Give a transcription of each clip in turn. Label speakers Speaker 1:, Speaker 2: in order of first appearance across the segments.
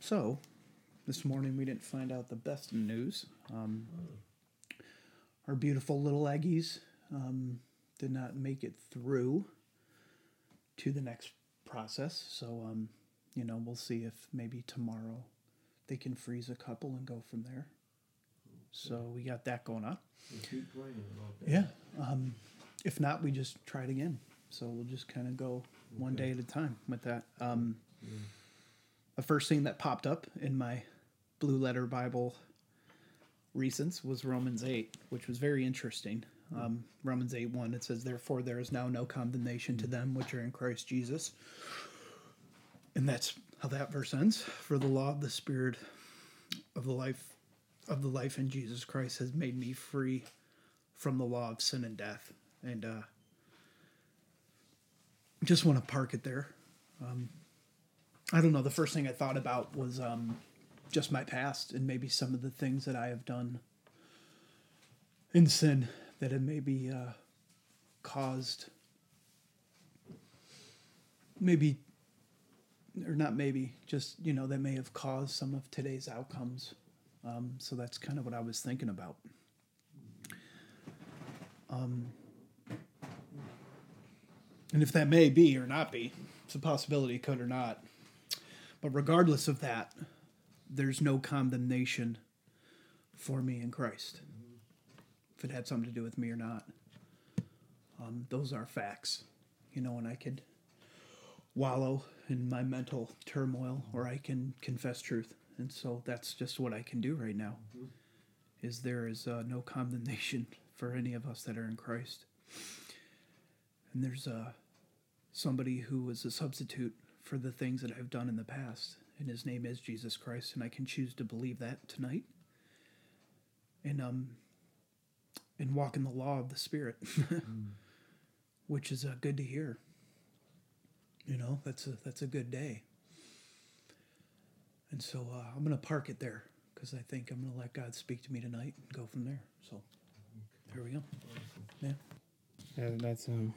Speaker 1: So, this morning we didn't find out the best news. Um, our beautiful little Aggies um, did not make it through to the next process. So, um, you know, we'll see if maybe tomorrow they can freeze a couple and go from there. So we got that going on.
Speaker 2: keep that.
Speaker 1: Yeah. Um, if not, we just try it again. So we'll just kind of go one day at a time with that. Um, The first thing that popped up in my Blue Letter Bible recents was Romans 8, which was very interesting. Um, Romans 8 1, it says, Therefore, there is now no condemnation to them which are in Christ Jesus. And that's how that verse ends. For the law of the Spirit of the life of the life in Jesus Christ has made me free from the law of sin and death. And uh, just want to park it there. Um, I don't know. The first thing I thought about was um, just my past and maybe some of the things that I have done in sin that have maybe uh, caused, maybe, or not maybe, just, you know, that may have caused some of today's outcomes. Um, so that's kind of what I was thinking about. Um, and if that may be or not be, it's a possibility, could or not. But regardless of that, there's no condemnation for me in Christ. If it had something to do with me or not. Um, those are facts. You know, and I could wallow in my mental turmoil or I can confess truth. And so that's just what I can do right now. Is there is uh, no condemnation for any of us that are in Christ. And there's uh, somebody who was a substitute for the things that I've done in the past, and his name is Jesus Christ, and I can choose to believe that tonight. And um, and walk in the law of the Spirit, which is uh, good to hear. You know, that's a that's a good day. And so uh, I'm gonna park it there because I think I'm gonna let God speak to me tonight and go from there. So there we go. Yeah.
Speaker 3: Yeah, that's um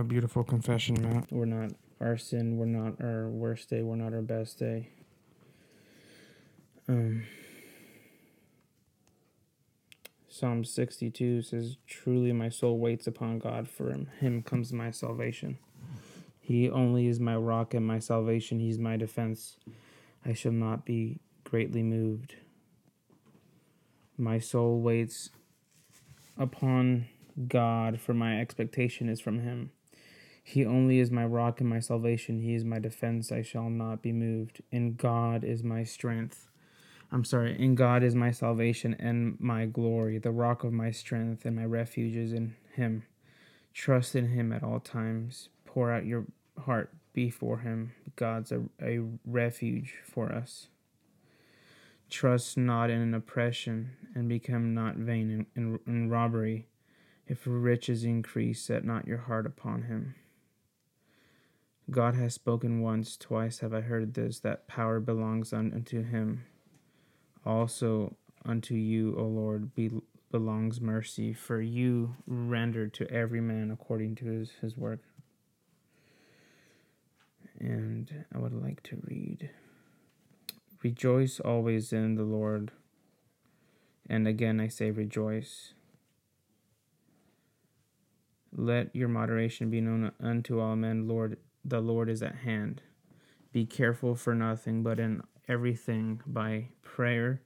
Speaker 3: a beautiful confession, Matt. We're not our sin. We're not our worst day. We're not our best day. Um. Psalm 62 says, Truly my soul waits upon God, for him, him comes my salvation. He only is my rock and my salvation. He's my defense. I shall not be greatly moved. My soul waits upon God, for my expectation is from him. He only is my rock and my salvation. He is my defense. I shall not be moved. In God is my strength. I'm sorry, in God is my salvation and my glory. The rock of my strength and my refuge is in him. Trust in him at all times. Pour out your heart before him. God's a, a refuge for us. Trust not in an oppression, and become not vain in, in, in robbery. If riches increase, set not your heart upon him. God has spoken once, twice have I heard this, that power belongs unto him. Also unto you, O Lord, be, belongs mercy, for you rendered to every man according to his, his work. And I would like to read Rejoice always in the Lord. And again I say rejoice. Let your moderation be known unto all men, Lord, the Lord is at hand. Be careful for nothing, but in everything by prayer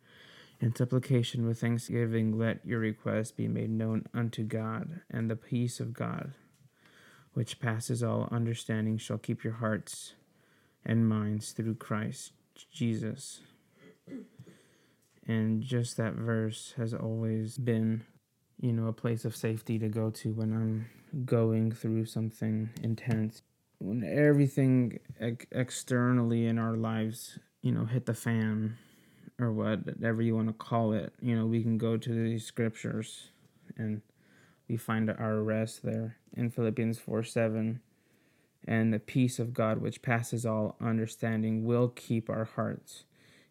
Speaker 3: and supplication with thanksgiving let your requests be made known unto God, and the peace of God, which passes all understanding, shall keep your hearts and minds through Christ Jesus. And just that verse has always been, you know, a place of safety to go to when I'm going through something intense. When everything ex- externally in our lives, you know, hit the fan or whatever you want to call it, you know, we can go to these scriptures and we find our rest there in Philippians 4 7. And the peace of God, which passes all understanding, will keep our hearts.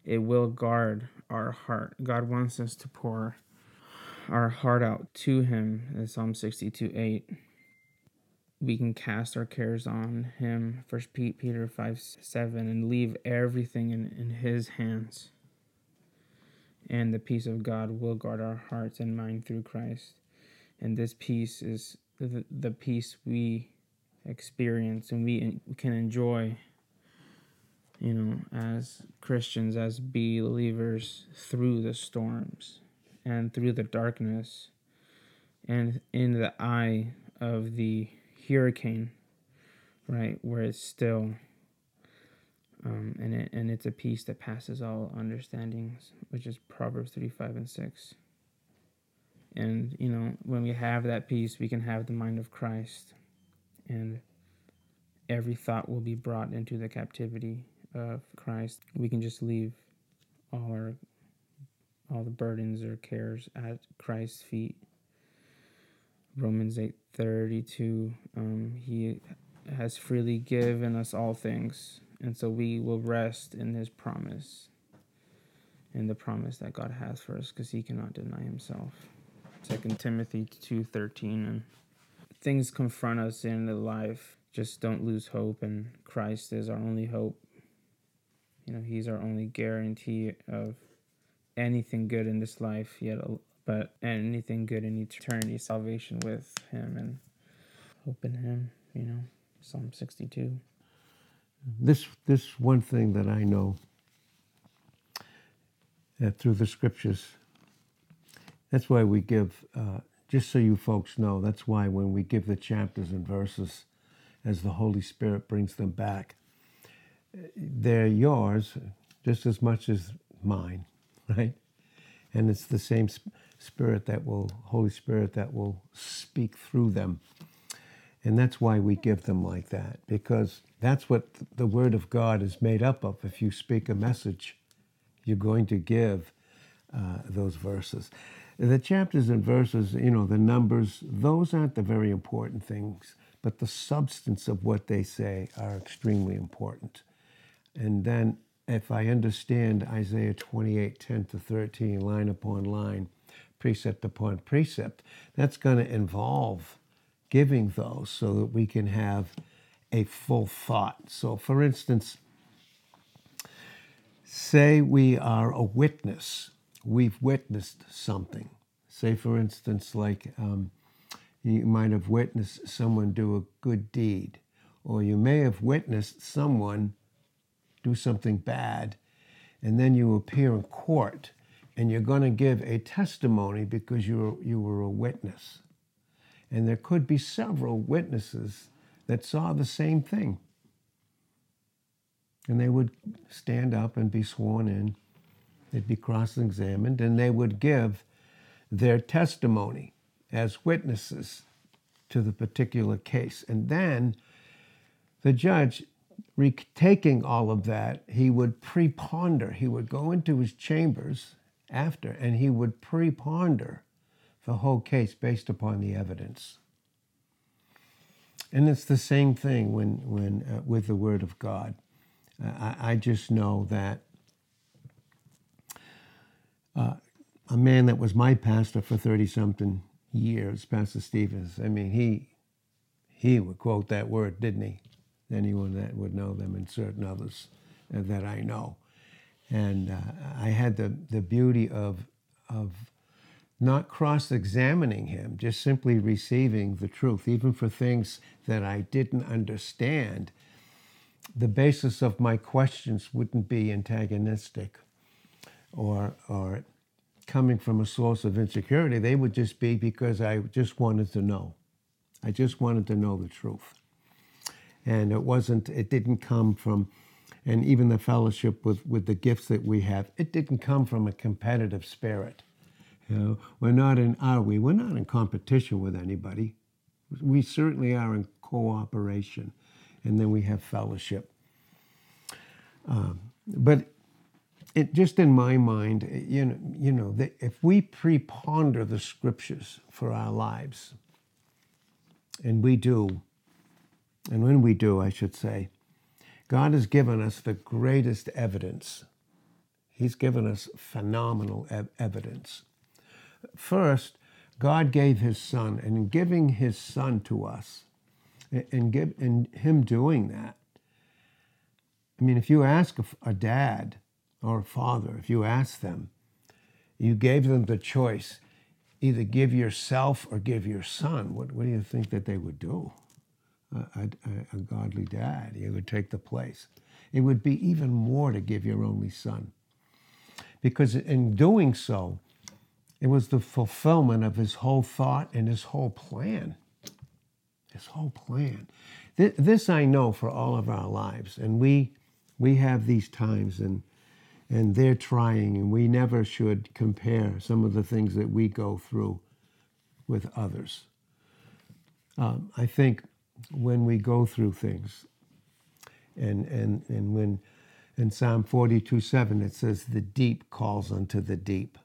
Speaker 3: It will guard our heart. God wants us to pour our heart out to Him in Psalm 62 8. We can cast our cares on him first peter 5 7 and leave everything in, in his hands. And the peace of god will guard our hearts and mind through christ. And this peace is the, the peace we experience and we can enjoy you know as christians as believers through the storms and through the darkness and in the eye of the hurricane, right, where it's still, um, and it, and it's a peace that passes all understandings, which is Proverbs three five and six. And you know, when we have that peace, we can have the mind of Christ, and every thought will be brought into the captivity of Christ. We can just leave all our all the burdens or cares at Christ's feet Romans 8:32 um, he has freely given us all things and so we will rest in his promise in the promise that God has for us because he cannot deny himself. 2 Timothy 2:13 and things confront us in the life just don't lose hope and Christ is our only hope. You know, he's our only guarantee of anything good in this life yet but anything good in eternity, salvation with Him and hope in Him. You know, Psalm sixty-two.
Speaker 2: This this one thing that I know that through the scriptures. That's why we give. Uh, just so you folks know, that's why when we give the chapters and verses, as the Holy Spirit brings them back, they're yours just as much as mine, right? And it's the same Spirit that will, Holy Spirit that will speak through them. And that's why we give them like that, because that's what the Word of God is made up of. If you speak a message, you're going to give uh, those verses. The chapters and verses, you know, the numbers, those aren't the very important things, but the substance of what they say are extremely important. And then if I understand Isaiah 28 10 to 13, line upon line, precept upon precept, that's going to involve giving those so that we can have a full thought. So, for instance, say we are a witness, we've witnessed something. Say, for instance, like um, you might have witnessed someone do a good deed, or you may have witnessed someone do something bad, and then you appear in court and you're going to give a testimony because you were, you were a witness. And there could be several witnesses that saw the same thing. And they would stand up and be sworn in, they'd be cross examined, and they would give their testimony as witnesses to the particular case. And then the judge, taking all of that, he would preponder. He would go into his chambers after, and he would preponder the whole case based upon the evidence. And it's the same thing when, when uh, with the Word of God. Uh, I, I, just know that uh, a man that was my pastor for 30 something years, Pastor Stevens, I mean, he, he would quote that word, didn't he? Anyone that would know them and certain others uh, that I know. And uh, I had the, the beauty of, of not cross examining him, just simply receiving the truth, even for things that I didn't understand. The basis of my questions wouldn't be antagonistic or, or coming from a source of insecurity. They would just be because I just wanted to know. I just wanted to know the truth. And it wasn't, it didn't come from and even the fellowship with, with the gifts that we have, it didn't come from a competitive spirit. You know, we're not in, are we? We're not in competition with anybody. We certainly are in cooperation, and then we have fellowship. Um, but it just in my mind, you know, you know, if we preponder the scriptures for our lives, and we do, and when we do, I should say, God has given us the greatest evidence. He's given us phenomenal ev- evidence. First, God gave his son, and in giving his son to us, And give and him doing that. I mean, if you ask a dad or a father, if you ask them, you gave them the choice, either give yourself or give your son. What, what do you think that they would do? A, a, a godly dad, he would take the place. It would be even more to give your only son, because in doing so, it was the fulfillment of his whole thought and his whole plan. His whole plan. Th- This I know for all of our lives, and we we have these times, and and they're trying, and we never should compare some of the things that we go through with others. Um, I think when we go through things, and and and when in Psalm forty two seven it says, "The deep calls unto the deep."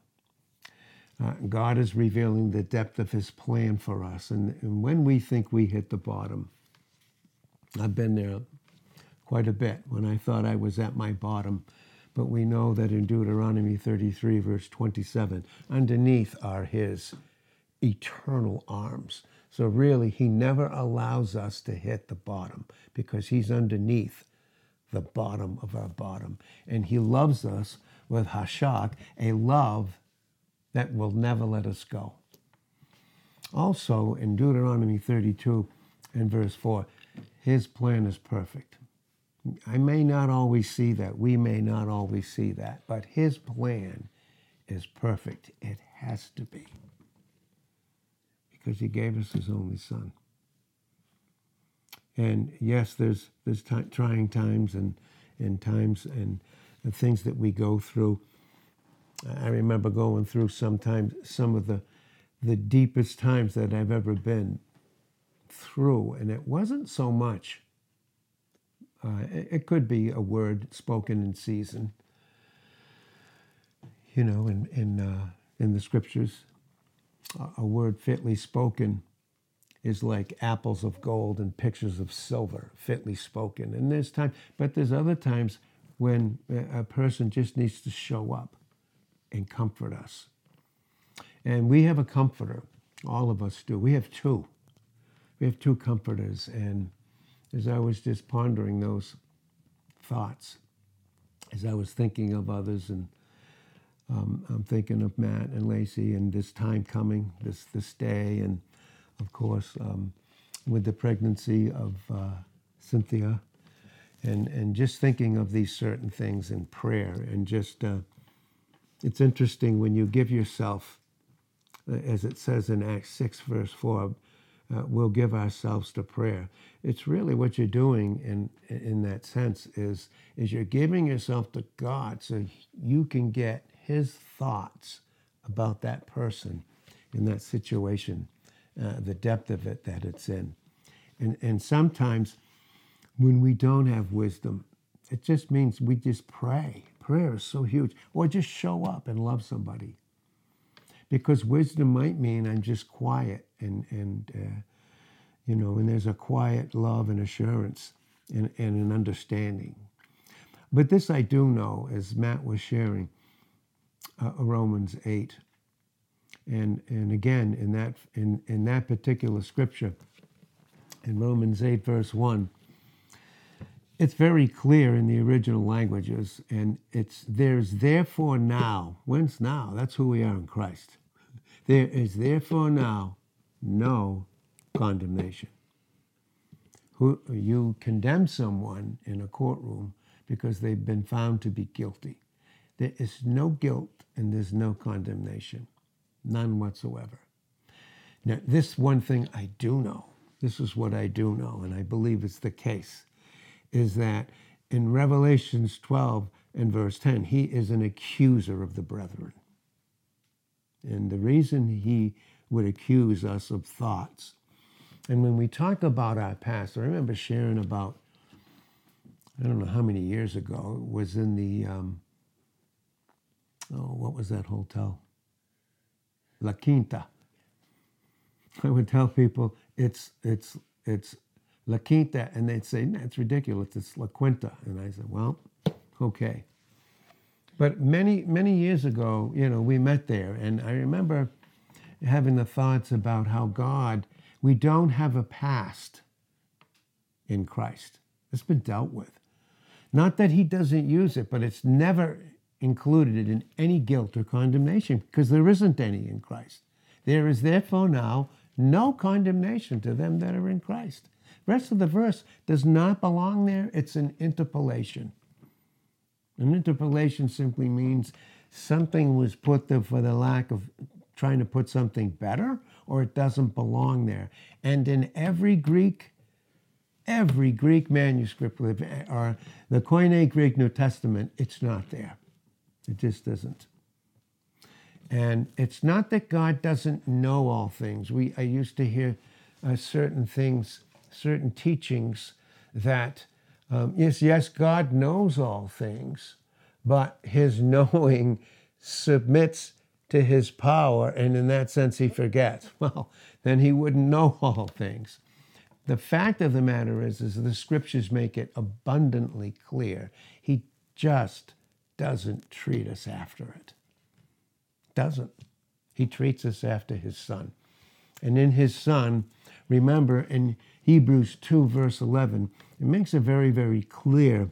Speaker 2: Uh, God is revealing the depth of His plan for us. And, and when we think we hit the bottom, I've been there quite a bit when I thought I was at my bottom. But we know that in Deuteronomy 33, verse 27, underneath are His eternal arms. So really, He never allows us to hit the bottom because He's underneath the bottom of our bottom. And He loves us with Hashak, a love that will never let us go. Also, in Deuteronomy 32 and verse 4, his plan is perfect. I may not always see that. We may not always see that. But his plan is perfect. It has to be. Because he gave us his only son. And yes, there's, there's ti trying times and, and times and, and things that we go through. I remember going through sometimes some of the the deepest times that I've ever been through, and it wasn't so much. Uh, it, it could be a word spoken in season, you know, in in uh, in the scriptures, a, word fitly spoken is like apples of gold and pictures of silver, fitly spoken. And there's time, but there's other times when a person just needs to show up and comfort us. And we have a comforter. All of us do. We have two. We have two comforters. And as I was just pondering those thoughts, as I was thinking of others, and um, I'm thinking of Matt and Lacey and this time coming, this, this day, and of course, um, with the pregnancy of uh, Cynthia, and, and just thinking of these certain things in prayer, and just uh, it's interesting when you give yourself, uh, as it says in Acts 6, verse 4, uh, we'll give ourselves to prayer. It's really what you're doing in, in that sense is, is you're giving yourself to God so you can get his thoughts about that person in that situation, uh, the depth of it that it's in. And, and sometimes when we don't have wisdom, it just means we just pray. Prayer is so huge. Or just show up and love somebody. Because wisdom might mean I'm just quiet and, and uh, you know, and there's a quiet love and assurance and, and an understanding. But this I do know, as Matt was sharing, uh, Romans 8. And, and again, in that, in, in that particular scripture, in Romans 8, verse 1, it's very clear in the original languages, and it's there's therefore now. When's now? That's who we are in Christ. There is therefore now no condemnation. Who you condemn someone in a courtroom because they've been found to be guilty. There is no guilt and there's no condemnation, none whatsoever. Now, this one thing I do know. This is what I do know, and I believe it's the case is that in Revelations 12 and verse 10, he is an accuser of the brethren. And the reason he would accuse us of thoughts. And when we talk about our past, I remember sharing about, I don't know how many years ago, it was in the, um, oh, what was that hotel? La Quinta. I would tell people it's, it's, it's La Quinta, and they'd say, that's ridiculous, it's La Quinta. And I said, well, okay. But many, many years ago, you know, we met there, and I remember having the thoughts about how God, we don't have a past in Christ. It's been dealt with. Not that he doesn't use it, but it's never included in any guilt or condemnation because there isn't any in Christ. There is therefore now no condemnation to them that are in Christ. The rest of the verse does not belong there. It's an interpolation. An interpolation simply means something was put there for the lack of trying to put something better or it doesn't belong there. And in every Greek, every Greek manuscript uh, or the Koine Greek New Testament, it's not there. It just isn't. And it's not that God doesn't know all things. We I used to hear uh, certain things, certain teachings that um, yes, yes, God knows all things, but His knowing submits to His power, and in that sense, He forgets. Well, then He wouldn't know all things. The fact of the matter is, is the Scriptures make it abundantly clear. He just doesn't treat us after it doesn't. He treats us after his son. And in his son, remember in Hebrews 2, verse 11, it makes it very, very clear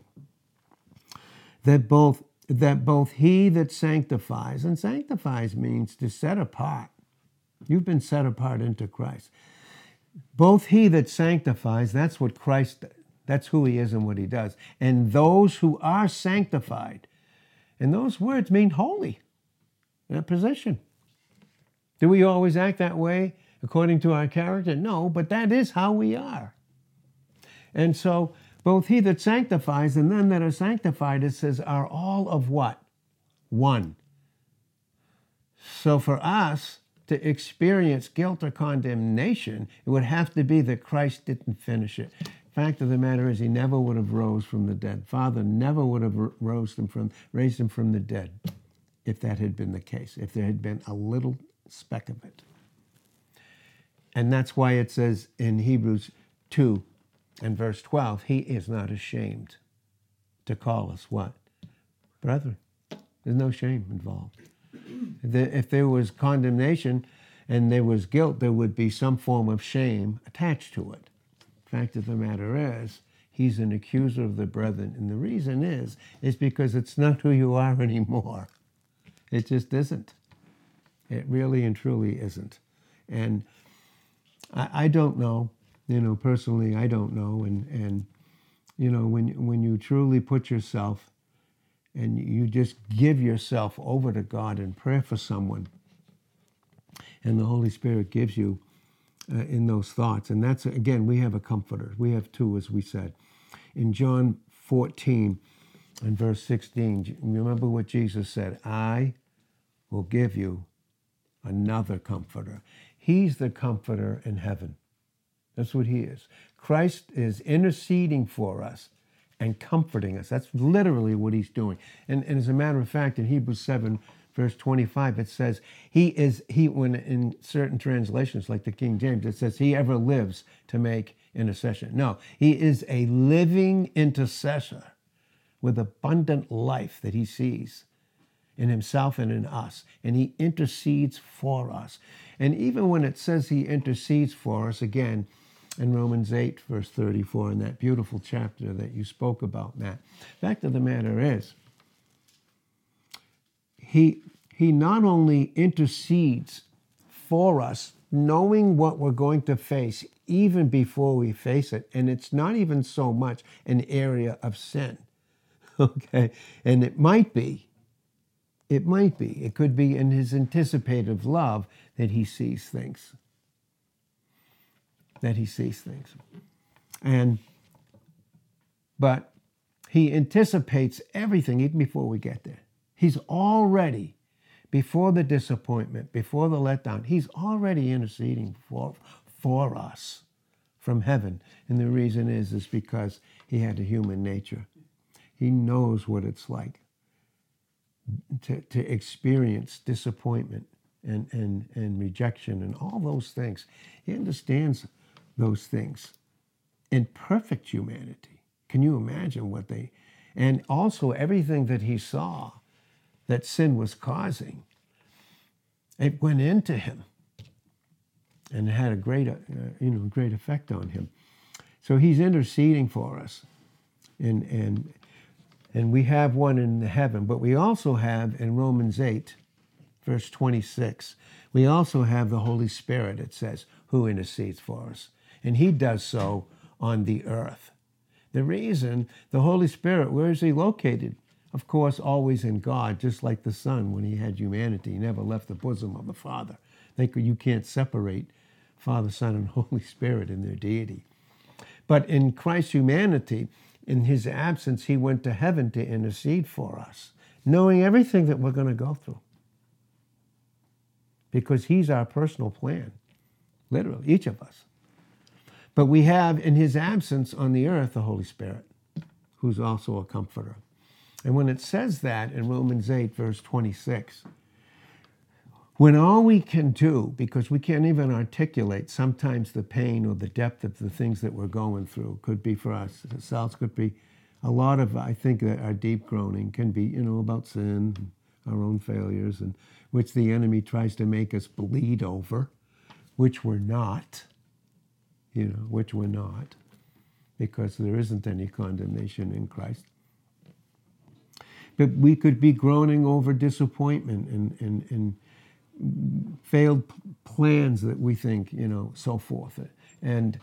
Speaker 2: that both that both he that sanctifies, and sanctifies means to set apart. You've been set apart into Christ. Both he that sanctifies, that's what Christ, that's who he is and what he does. And those who are sanctified. And those words mean holy that position. Do we always act that way according to our character? No, but that is how we are. And so, both he that sanctifies and them that are sanctified, it says, are all of what? One. So, for us to experience guilt or condemnation, it would have to be that Christ didn't finish it. Fact of the matter is, he never would have rose from the dead. Father never would have rose him from, raised him from the dead if that had been the case, if there had been a little speck of it. And that's why it says in Hebrews 2 and verse 12, He is not ashamed to call us what? Brethren. There's no shame involved. If there was condemnation and there was guilt, there would be some form of shame attached to it. Fact of the matter is, he's an accuser of the brethren. And the reason is, is because it's not who you are anymore. It just isn't. It really and truly isn't. And I, I don't know, you know, personally, I don't know. And, and you know, when, when you truly put yourself and you just give yourself over to God in prayer for someone, and the Holy Spirit gives you uh, in those thoughts. And that's, again, we have a comforter. We have two, as we said. In John 14, in verse 16, remember what Jesus said I will give you another comforter. He's the comforter in heaven. That's what he is. Christ is interceding for us and comforting us. That's literally what he's doing. And, and as a matter of fact, in Hebrews 7, verse 25, it says, He is, he, when in certain translations, like the King James, it says, He ever lives to make intercession. No, He is a living intercessor with abundant life that he sees in himself and in us. And he intercedes for us. And even when it says he intercedes for us, again, in Romans 8, verse 34, in that beautiful chapter that you spoke about, Matt, fact of the matter is, he, he not only intercedes for us, knowing what we're going to face even before we face it, and it's not even so much an area of sin okay? And it might be, it might be, it could be in his anticipative love that he sees things. That he sees things. And, but he anticipates everything even before we get there. He's already, before the disappointment, before the letdown, he's already interceding for, for us from heaven. And the reason is, is because he had a human nature. He knows what it's like to, to experience disappointment and, and, and rejection and all those things. He understands those things in perfect humanity. Can you imagine what they, and also everything that he saw that sin was causing, it went into him and had a great, uh, you know, great effect on him. So he's interceding for us. And, and, and we have one in the heaven, but we also have in Romans 8, verse 26, we also have the Holy Spirit, it says, who intercedes for us. And he does so on the earth. The reason the Holy Spirit, where is he located? Of course, always in God, just like the Son when he had humanity. He never left the bosom of the Father. You can't separate Father, Son, and Holy Spirit in their deity. But in Christ's humanity, in his absence, he went to heaven to intercede for us, knowing everything that we're going to go through. Because he's our personal plan, literally, each of us. But we have in his absence on the earth the Holy Spirit, who's also a comforter. And when it says that in Romans 8, verse 26, when all we can do, because we can't even articulate sometimes the pain or the depth of the things that we're going through, could be for us ourselves, could be a lot of, I think, that our deep groaning can be, you know, about sin, our own failures, and which the enemy tries to make us bleed over, which we're not, you know, which we're not, because there isn't any condemnation in Christ. But we could be groaning over disappointment and, and, and failed plans that we think, you know, so forth. And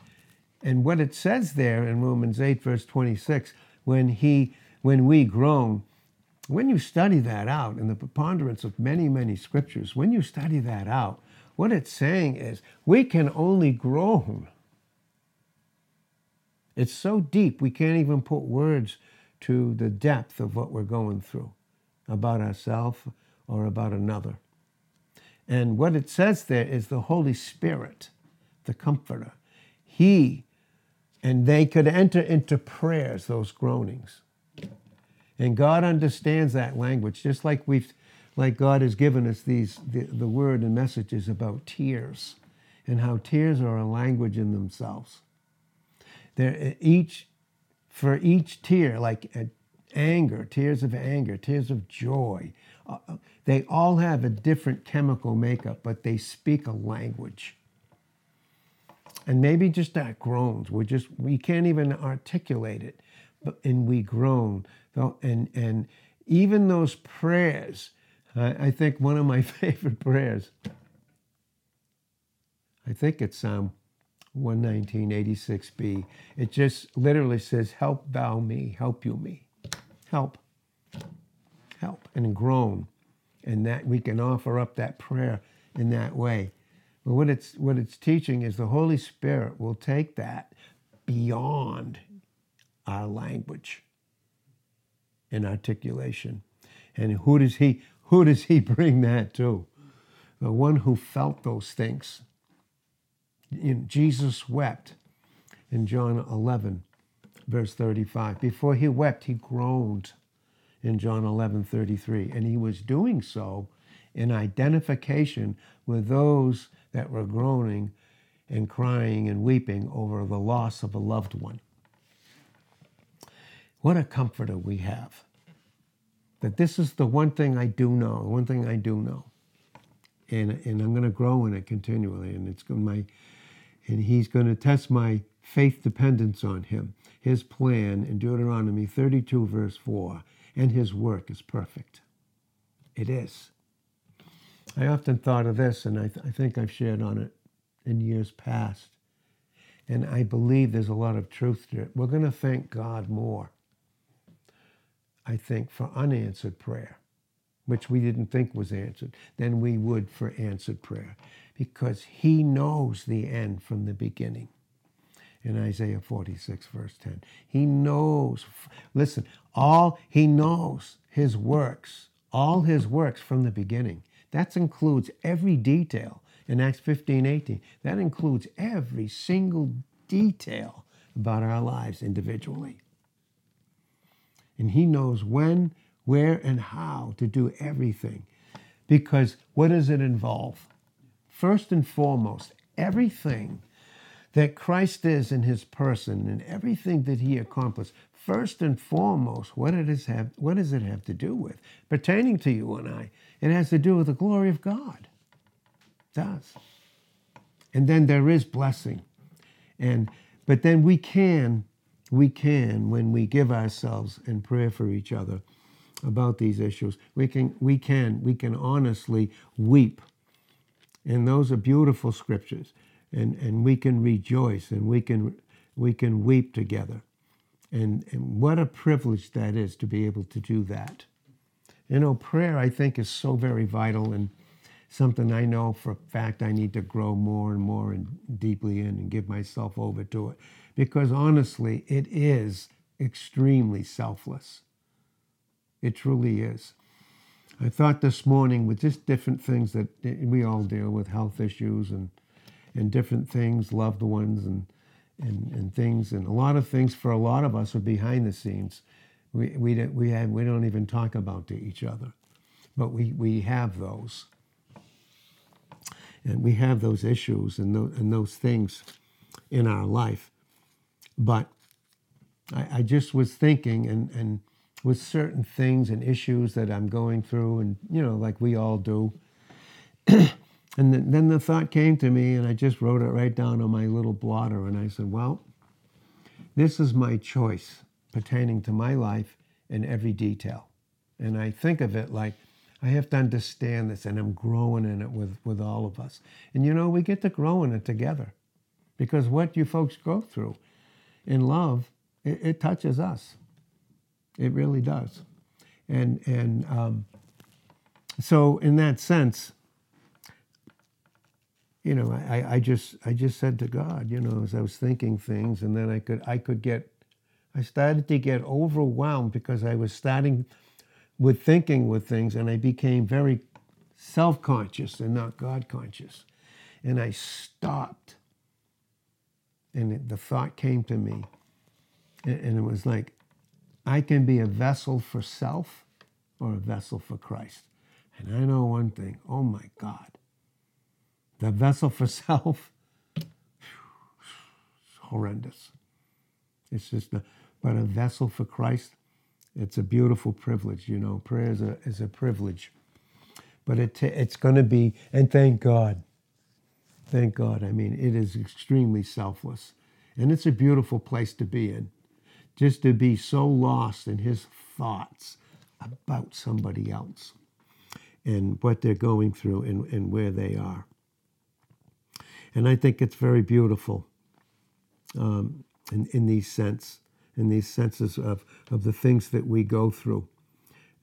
Speaker 2: and what it says there in Romans 8, verse 26, when he when we groan, when you study that out in the preponderance of many, many scriptures, when you study that out, what it's saying is we can only groan. It's so deep we can't even put words to the depth of what we're going through about ourselves or about another. And what it says there is the Holy Spirit, the Comforter. He, and they could enter into prayers, those groanings. And God understands that language, just like we've, like God has given us these, the, the word and messages about tears and how tears are a language in themselves. They're each, for each tear, like anger, tears of anger, tears of joy, uh, they all have a different chemical makeup, but they speak a language. And maybe just that groans, we just we can't even articulate it, but and we groan. And and even those prayers, I, I think one of my favorite prayers. I think it's Psalm 11986b. It just literally says, Help thou me, help you me. Help help and groan. And that we can offer up that prayer in that way. But what it's what it's teaching is the Holy Spirit will take that beyond our language and articulation. And who does he who does he bring that to? The one who felt those things. You know, Jesus wept in John 11, verse 35. Before he wept, he groaned in John 11 33. And he was doing so in identification with those that were groaning and crying and weeping over the loss of a loved one. What a comforter we have. That this is the one thing I do know, one thing I do know. And, and I'm going to grow in it continually. And it's going my, and he's going to test my faith dependence on him. His plan in Deuteronomy 32, verse 4 and his work is perfect. It is. I often thought of this, and I, th- I think I've shared on it in years past. And I believe there's a lot of truth to it. We're going to thank God more, I think, for unanswered prayer, which we didn't think was answered, than we would for answered prayer, because He knows the end from the beginning in Isaiah 46, verse 10. He knows, listen, all he knows, his works, all his works from the beginning. That includes every detail in Acts 15, 18. That includes every single detail about our lives individually. And he knows when, where, and how to do everything. Because what does it involve? First and foremost, everything that Christ is in his person and everything that he accomplished, first and foremost, what, it is have, what does it have to do with? Pertaining to you and I, it has to do with the glory of God. It does. And then there is blessing. And but then we can, we can, when we give ourselves in prayer for each other about these issues, we can, we can, we can honestly weep. And those are beautiful scriptures. And, and we can rejoice and we can, we can weep together. And, and what a privilege that is to be able to do that. You know, prayer, I think, is so very vital and something I know for a fact I need to grow more and more and deeply in and give myself over to it. Because honestly, it is extremely selfless. It truly is. I thought this morning with just different things that we all deal with, health issues and and different things, loved ones and and, and things, and a lot of things for a lot of us are behind the scenes. We we don't we have, we don't even talk about to each other, but we we have those, and we have those issues and those, and those things in our life. But I, I just was thinking and and with certain things and issues that I'm going through, and you know, like we all do. and then the thought came to me, and I just wrote it right down on my little blotter, and I said, Well, this is my choice pertaining to my life in every detail. And I think of it like I have to understand this, and I'm growing in it with, with all of us. And you know, we get to grow in it together because what you folks go through in love, it, it touches us. It really does. And, and um, so, in that sense, you know, I, I just I just said to God, you know, as I was thinking things, and then I could I could get I started to get overwhelmed because I was starting with thinking with things, and I became very self-conscious and not God conscious, and I stopped, and the thought came to me, and it was like, I can be a vessel for self or a vessel for Christ. And I know one thing oh my God, the vessel for self, it's horrendous. It's just a, but a vessel for Christ, it's a beautiful privilege. You know, prayer is a, is a privilege. But it, it's going to be, and thank God, thank God. I mean, it is extremely selfless. And it's a beautiful place to be in just to be so lost in his thoughts about somebody else and what they're going through and, and where they are. And I think it's very beautiful um, in, in these sense, in these senses of, of the things that we go through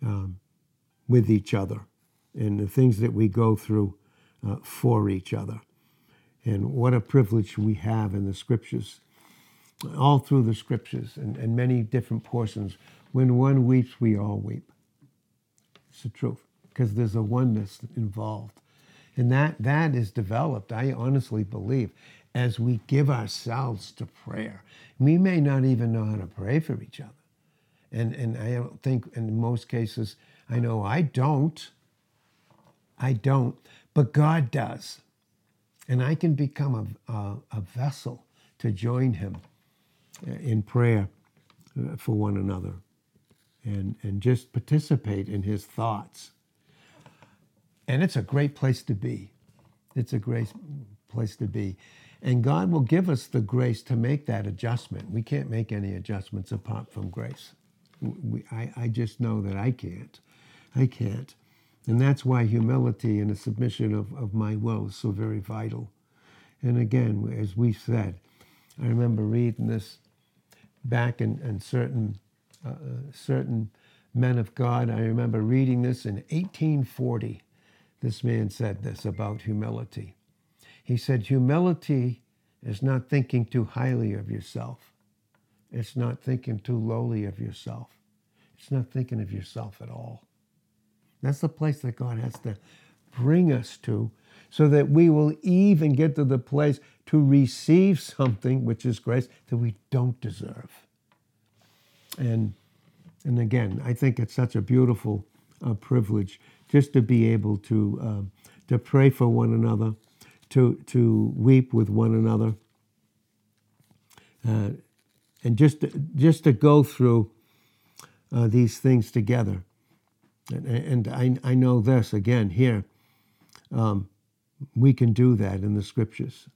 Speaker 2: um, with each other and the things that we go through uh, for each other. And what a privilege we have in the scriptures all through the scriptures and, and many different portions. When one weeps, we all weep. It's the truth because there's a oneness involved. And that, that is developed, I honestly believe, as we give ourselves to prayer. We may not even know how to pray for each other. And, and I don't think in most cases, I know I don't. I don't, but God does. And I can become a, a, a vessel to join Him in prayer uh, for one another and, and just participate in his thoughts. And it's a great place to be. It's a great place to be. And God will give us the grace to make that adjustment. We can't make any adjustments apart from grace. We, I, I just know that I can't. I can't. And that's why humility and a submission of, of my will is so very vital. And again, as we said, I remember reading this back and, in certain, uh, uh, certain men of God. I remember reading this in 1840. This man said this about humility. He said, Humility is not thinking too highly of yourself, it's not thinking too lowly of yourself, it's not thinking of yourself at all. That's the place that God has to bring us to so that we will even get to the place to receive something, which is grace, that we don't deserve. And, and again, I think it's such a beautiful uh, privilege just to be able to, uh, to pray for one another, to, to weep with one another, uh, and just to, just to go through uh, these things together. And, and I, I know this again here. Um, we can do that in the scriptures.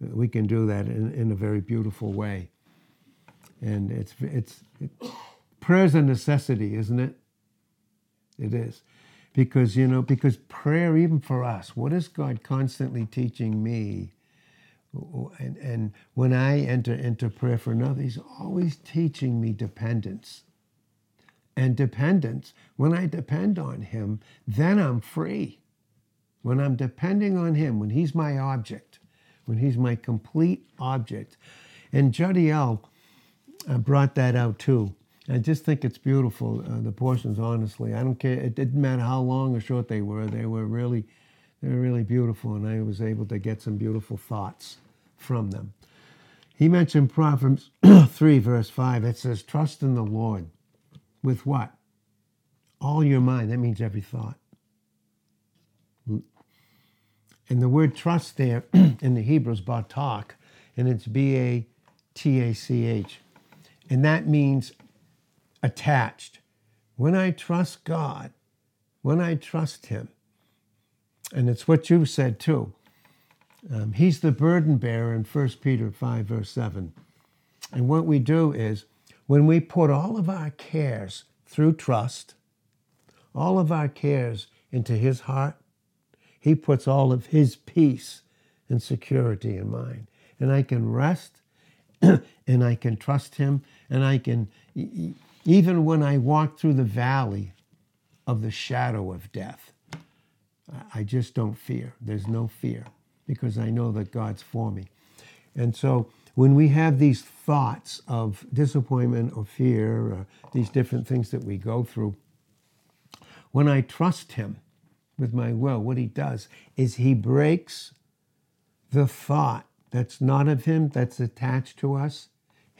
Speaker 2: we can do that in, in a very beautiful way. And it's, it's, it, prayer's a necessity, isn't it? It is. Because, you know, because prayer, even for us, what is God constantly teaching me? And, and when I enter into prayer for another, He's always teaching me dependence. And dependence, when I depend on Him, then I'm free. When I'm depending on Him, when He's my object, when He's my complete object. And Jodiel uh, brought that out too. I just think it's beautiful. Uh, the portions, honestly, I don't care. It didn't matter how long or short they were. They were really, they were really beautiful, and I was able to get some beautiful thoughts from them. He mentioned Proverbs three, verse five. It says, "Trust in the Lord with what? All your mind. That means every thought. And the word trust there in the Hebrew is batach, and it's B A T A C H. And that means attached. When I trust God, when I trust Him, and it's what you've said too, um, He's the burden bearer in 1 Peter 5, verse 7. And what we do is when we put all of our cares through trust, all of our cares into His heart, He puts all of His peace and security in mine. And I can rest and I can trust Him and I can, even when I walk through the valley of the shadow of death, I just don't fear. There's no fear because I know that God's for me. And so when we have these thoughts of disappointment or fear, or these different things that we go through, when I trust Him with my will, what He does is He breaks the thought that's not of Him, that's attached to us,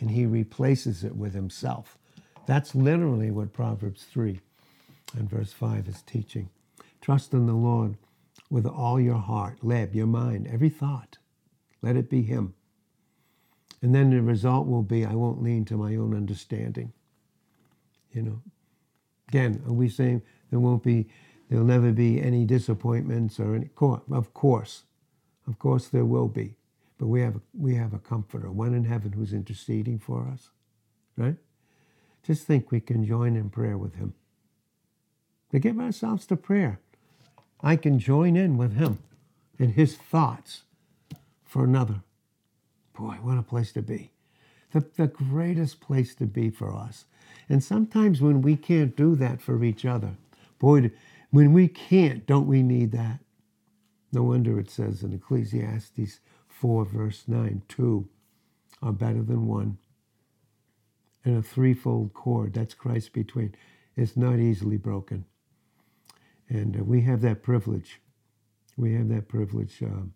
Speaker 2: and He replaces it with Himself. That's literally what Proverbs 3 and verse 5 is teaching. Trust in the Lord with all your heart, leb, your mind, every thought. Let it be Him. And then the result will be I won't lean to my own understanding. You know. Again, are we saying there won't be, there'll never be any disappointments or any? Of course. Of course there will be. But we have, we have a comforter, one in heaven who's interceding for us. Right? Just think we can join in prayer with him. To give ourselves to prayer. I can join in with him in his thoughts for another. Boy, what a place to be. The, the greatest place to be for us. And sometimes when we can't do that for each other, boy, when we can't, don't we need that? No wonder it says in Ecclesiastes 4, verse 9, two are better than one. And a threefold cord, that's Christ between, is not easily broken. And uh, we have that privilege. We have that privilege uh,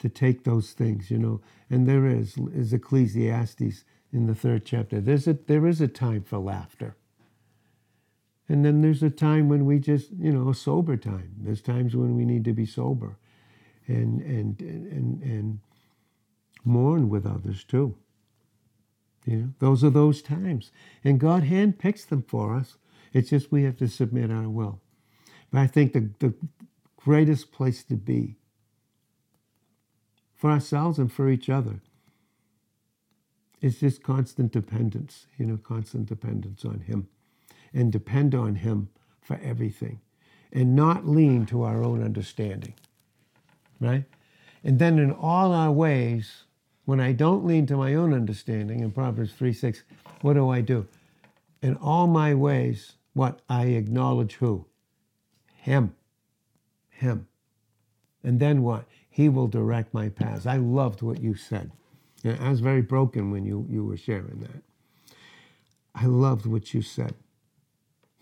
Speaker 2: to take those things, you know. And there is, is Ecclesiastes in the third chapter. There's a, there is a time for laughter. And then there's a time when we just, you know, a sober time. There's times when we need to be sober and and and and mourn with others too. You know, those are those times. And God handpicks them for us. It's just we have to submit our will. But I think the, the greatest place to be for ourselves and for each other is just constant dependence, you know, constant dependence on Him and depend on Him for everything and not lean to our own understanding right? And then in all our ways, when I don't lean to my own understanding, in Proverbs 3 6, what do I do? In all my ways, what? I acknowledge who? Him. Him. And then what? He will direct my paths. I loved what you said. And I was very broken when you, you were sharing that. I loved what you said.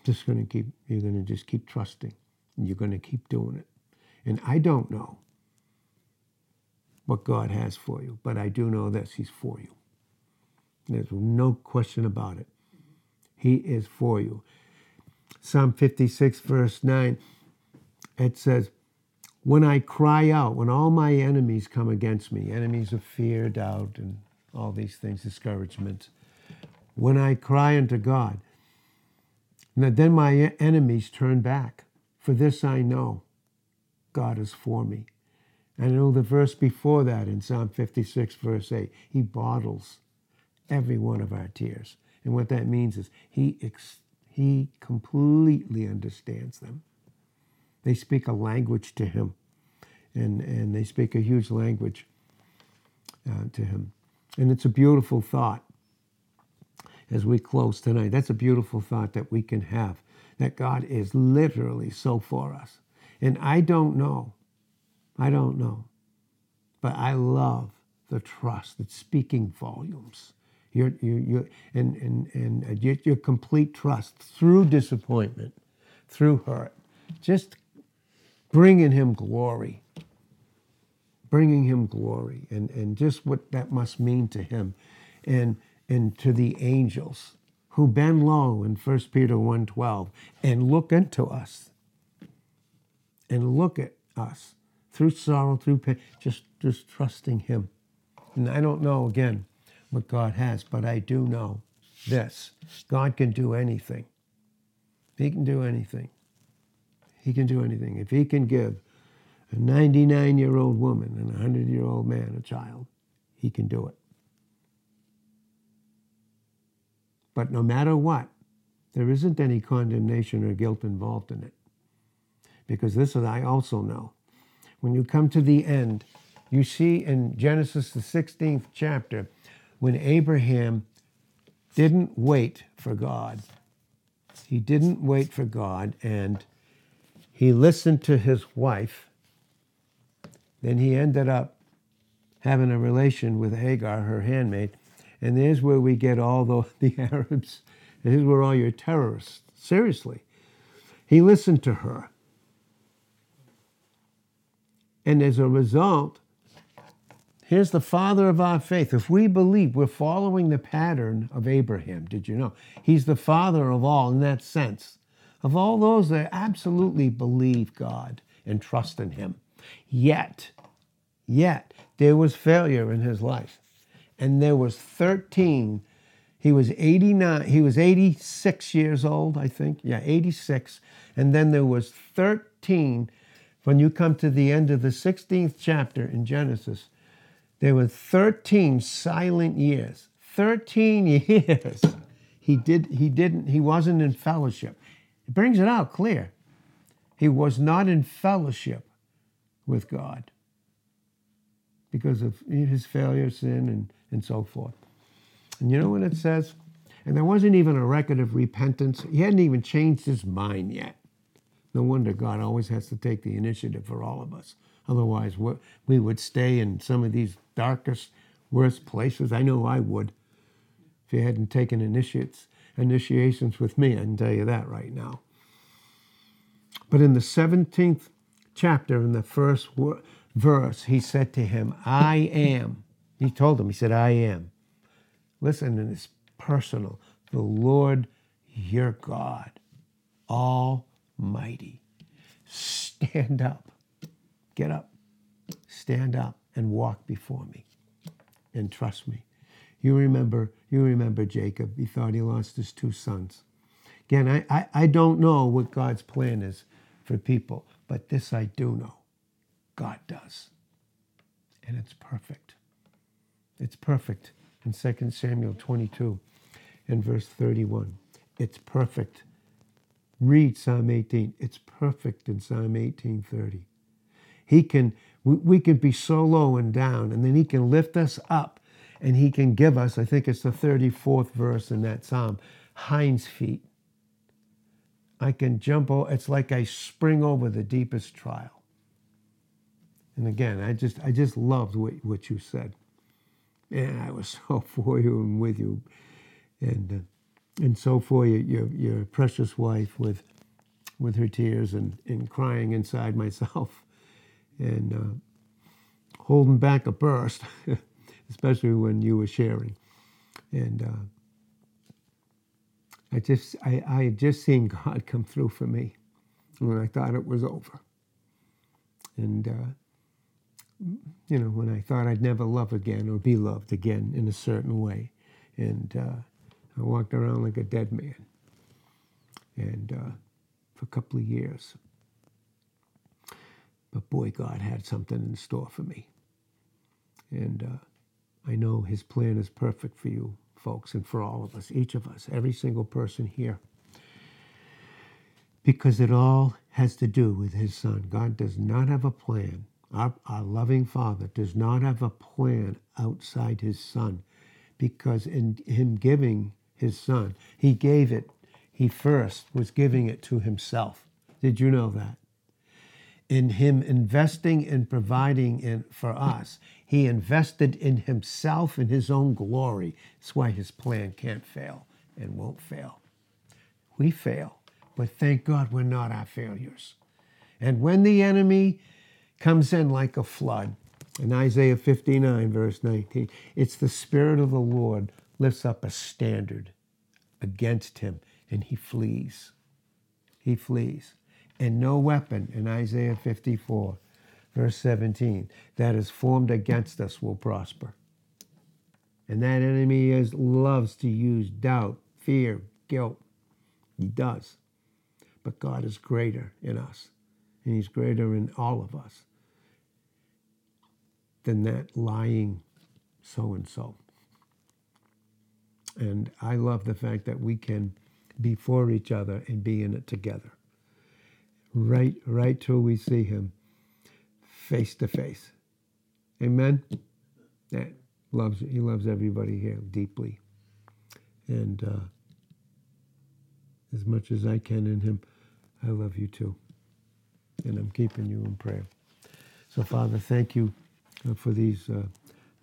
Speaker 2: Just gonna keep you're gonna just keep trusting. And you're gonna keep doing it. And I don't know what God has for you. But I do know this He's for you. There's no question about it. He is for you. Psalm 56, verse 9, it says, When I cry out, when all my enemies come against me, enemies of fear, doubt, and all these things, discouragement, when I cry unto God, then my enemies turn back. For this I know God is for me. I know the verse before that in Psalm 56, verse 8. He bottles every one of our tears. And what that means is he, ex- he completely understands them. They speak a language to him, and, and they speak a huge language uh, to him. And it's a beautiful thought as we close tonight. That's a beautiful thought that we can have that God is literally so for us. And I don't know, I don't know, but I love the trust that's speaking volumes. Your, your, your, and and, and your, your complete trust through disappointment, through hurt, just bringing Him glory, bringing Him glory, and, and just what that must mean to Him, and and to the angels who bend low in 1 Peter 1.12 and look into us and look at us through sorrow, through pain, just, just trusting Him. And I don't know, again, what God has, but I do know this God can do anything. He can do anything. He can do anything. If He can give a 99 year old woman and a 100 year old man a child, He can do it. But no matter what, there isn't any condemnation or guilt involved in it. Because this is, I also know, when you come to the end, you see in Genesis, the 16th chapter, when Abraham didn't wait for God, he didn't wait for God, and he listened to his wife, then he ended up having a relation with Hagar, her handmaid, and there's where we get all the, the Arabs. Here's where all your terrorists. Seriously. He listened to her. And as a result, here's the father of our faith. If we believe we're following the pattern of Abraham, did you know? He's the father of all in that sense. Of all those that absolutely believe God and trust in Him. Yet, yet, there was failure in his life and there was 13 he was 89 he was 86 years old i think. Yeah 86 and then there was 13 when you come to the end of the 16th chapter in genesis there were 13 silent years. 13 years. He did he didn't he wasn't in fellowship. It brings it out clear. He was not in fellowship with god because of his failure sin and and so forth. And you know what it says? And there wasn't even a record of repentance. He hadn't even changed his mind yet. No wonder God always has to take the initiative for all of us. Otherwise, we would stay in some of these darkest, worst places. I know I would if you hadn't taken initiates, initiations with me. I can tell you that right now. But in the 17th chapter, in the first verse, he said to him, I am he told him, he said, I am. Listen, and it's personal. The Lord your God, Almighty. Stand up. Get up. Stand up and walk before me. And trust me. You remember, you remember Jacob. He thought he lost his two sons. Again, I, I, I don't know what God's plan is for people, but this I do know. God does. And it's perfect. It's perfect in 2 Samuel 22 and verse 31. It's perfect. Read Psalm 18. It's perfect in Psalm 18:30. He can we can be so low and down and then he can lift us up and he can give us, I think it's the 34th verse in that psalm, hinds feet. I can jump over, it's like I spring over the deepest trial. And again, I just I just loved what, what you said and I was so for you and with you, and uh, and so for you, your your precious wife with with her tears and, and crying inside myself, and uh, holding back a burst, especially when you were sharing, and. Uh, I just I, I had just seen God come through for me when I thought it was over. And uh, you know, when I thought I'd never love again or be loved again in a certain way. And uh, I walked around like a dead man. And uh, for a couple of years. But boy, God had something in store for me. And uh, I know His plan is perfect for you, folks, and for all of us, each of us, every single person here. Because it all has to do with His Son. God does not have a plan. Our, our loving Father does not have a plan outside His Son. Because in Him giving His Son, He gave it, He first was giving it to Himself. Did you know that? in him investing and providing in, for us. He invested in himself in his own glory. That's why his plan can't fail and won't fail. We fail, but thank God we're not our failures. And when the enemy comes in like a flood, in Isaiah 59, verse 19, it's the Spirit of the Lord lifts up a standard against him and he flees. He flees and no weapon in Isaiah 54, verse 17, that is formed against us will prosper. And that enemy is, loves to use doubt, fear, guilt. He does. But God is greater in us, and He's greater in all of us than that lying so and so. And I love the fact that we can be for each other and be in it together right right till we see him face to face. Amen. That loves he loves everybody here deeply, and uh, as much as I can in him, I love you too, and I'm keeping you in prayer. So, Father, thank you uh, for these uh,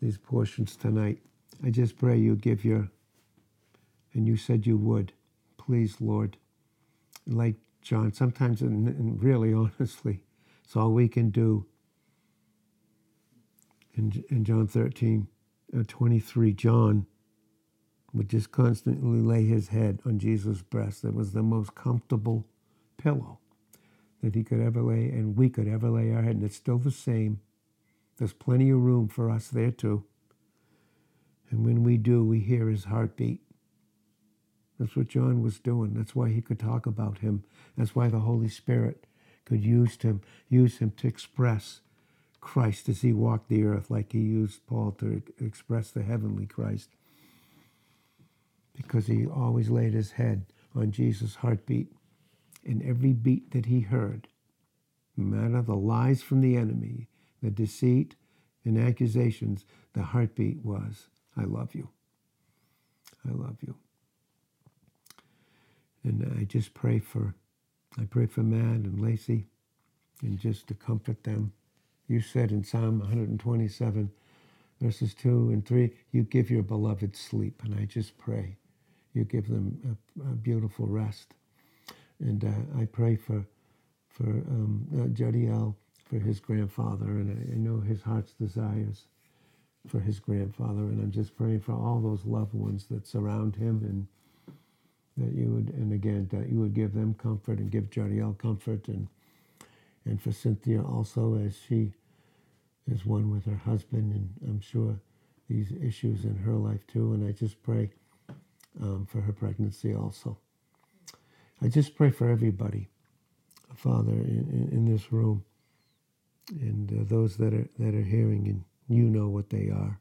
Speaker 2: these portions tonight. I just pray you give your, and you said you would, please, Lord, like John. Sometimes, and really honestly, it's all we can do. In, in John 13, uh, 23, John would just constantly lay his head on Jesus' breast. It was the most comfortable pillow that he could ever lay, and we could ever lay our head. And it's still the same. There's plenty of room for us there too. And when we do, we hear his heartbeat. That's what John was doing. That's why he could talk about him. That's why the Holy Spirit could use him, use him to express Christ as he walked the earth, like he used Paul to express the heavenly Christ. Because he always laid his head on Jesus' heartbeat. In every beat that he heard, no matter the lies from the enemy, the deceit and accusations, the heartbeat was, I love you. I love you. And I just pray for, I pray for Matt and Lacey, and just to comfort them. You said in Psalm 127, verses 2 and 3, you give your beloved sleep. And I just pray you give them a, a beautiful rest. And uh, I pray for, for um, uh, for his grandfather, and I, I know his heart's desires for his grandfather. And I'm just praying for all those loved ones that surround him and that you would, and again, that you would give them comfort and give Jariel comfort, and and for Cynthia also as she is one with her husband, and I'm sure these issues in her life too. And I just pray um, for her pregnancy also. I just pray for everybody, Father, in, in, this room, and uh, those that are that are hearing, and you know what they are.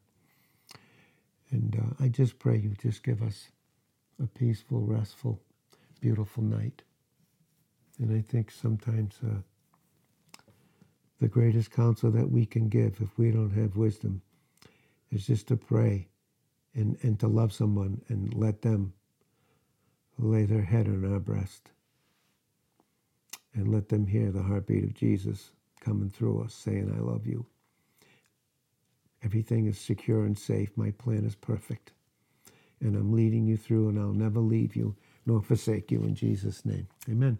Speaker 2: And uh, I just pray you just give us a peaceful, restful, beautiful night. And I think sometimes uh, the greatest counsel that we can give if we don't have wisdom is just to pray and, and to love someone and let them lay their head on our breast and let them hear the heartbeat of Jesus coming through us saying, I love you. Everything is secure and safe. My plan is perfect and I'm leading you through, and I'll never leave you nor forsake you in Jesus' name. Amen.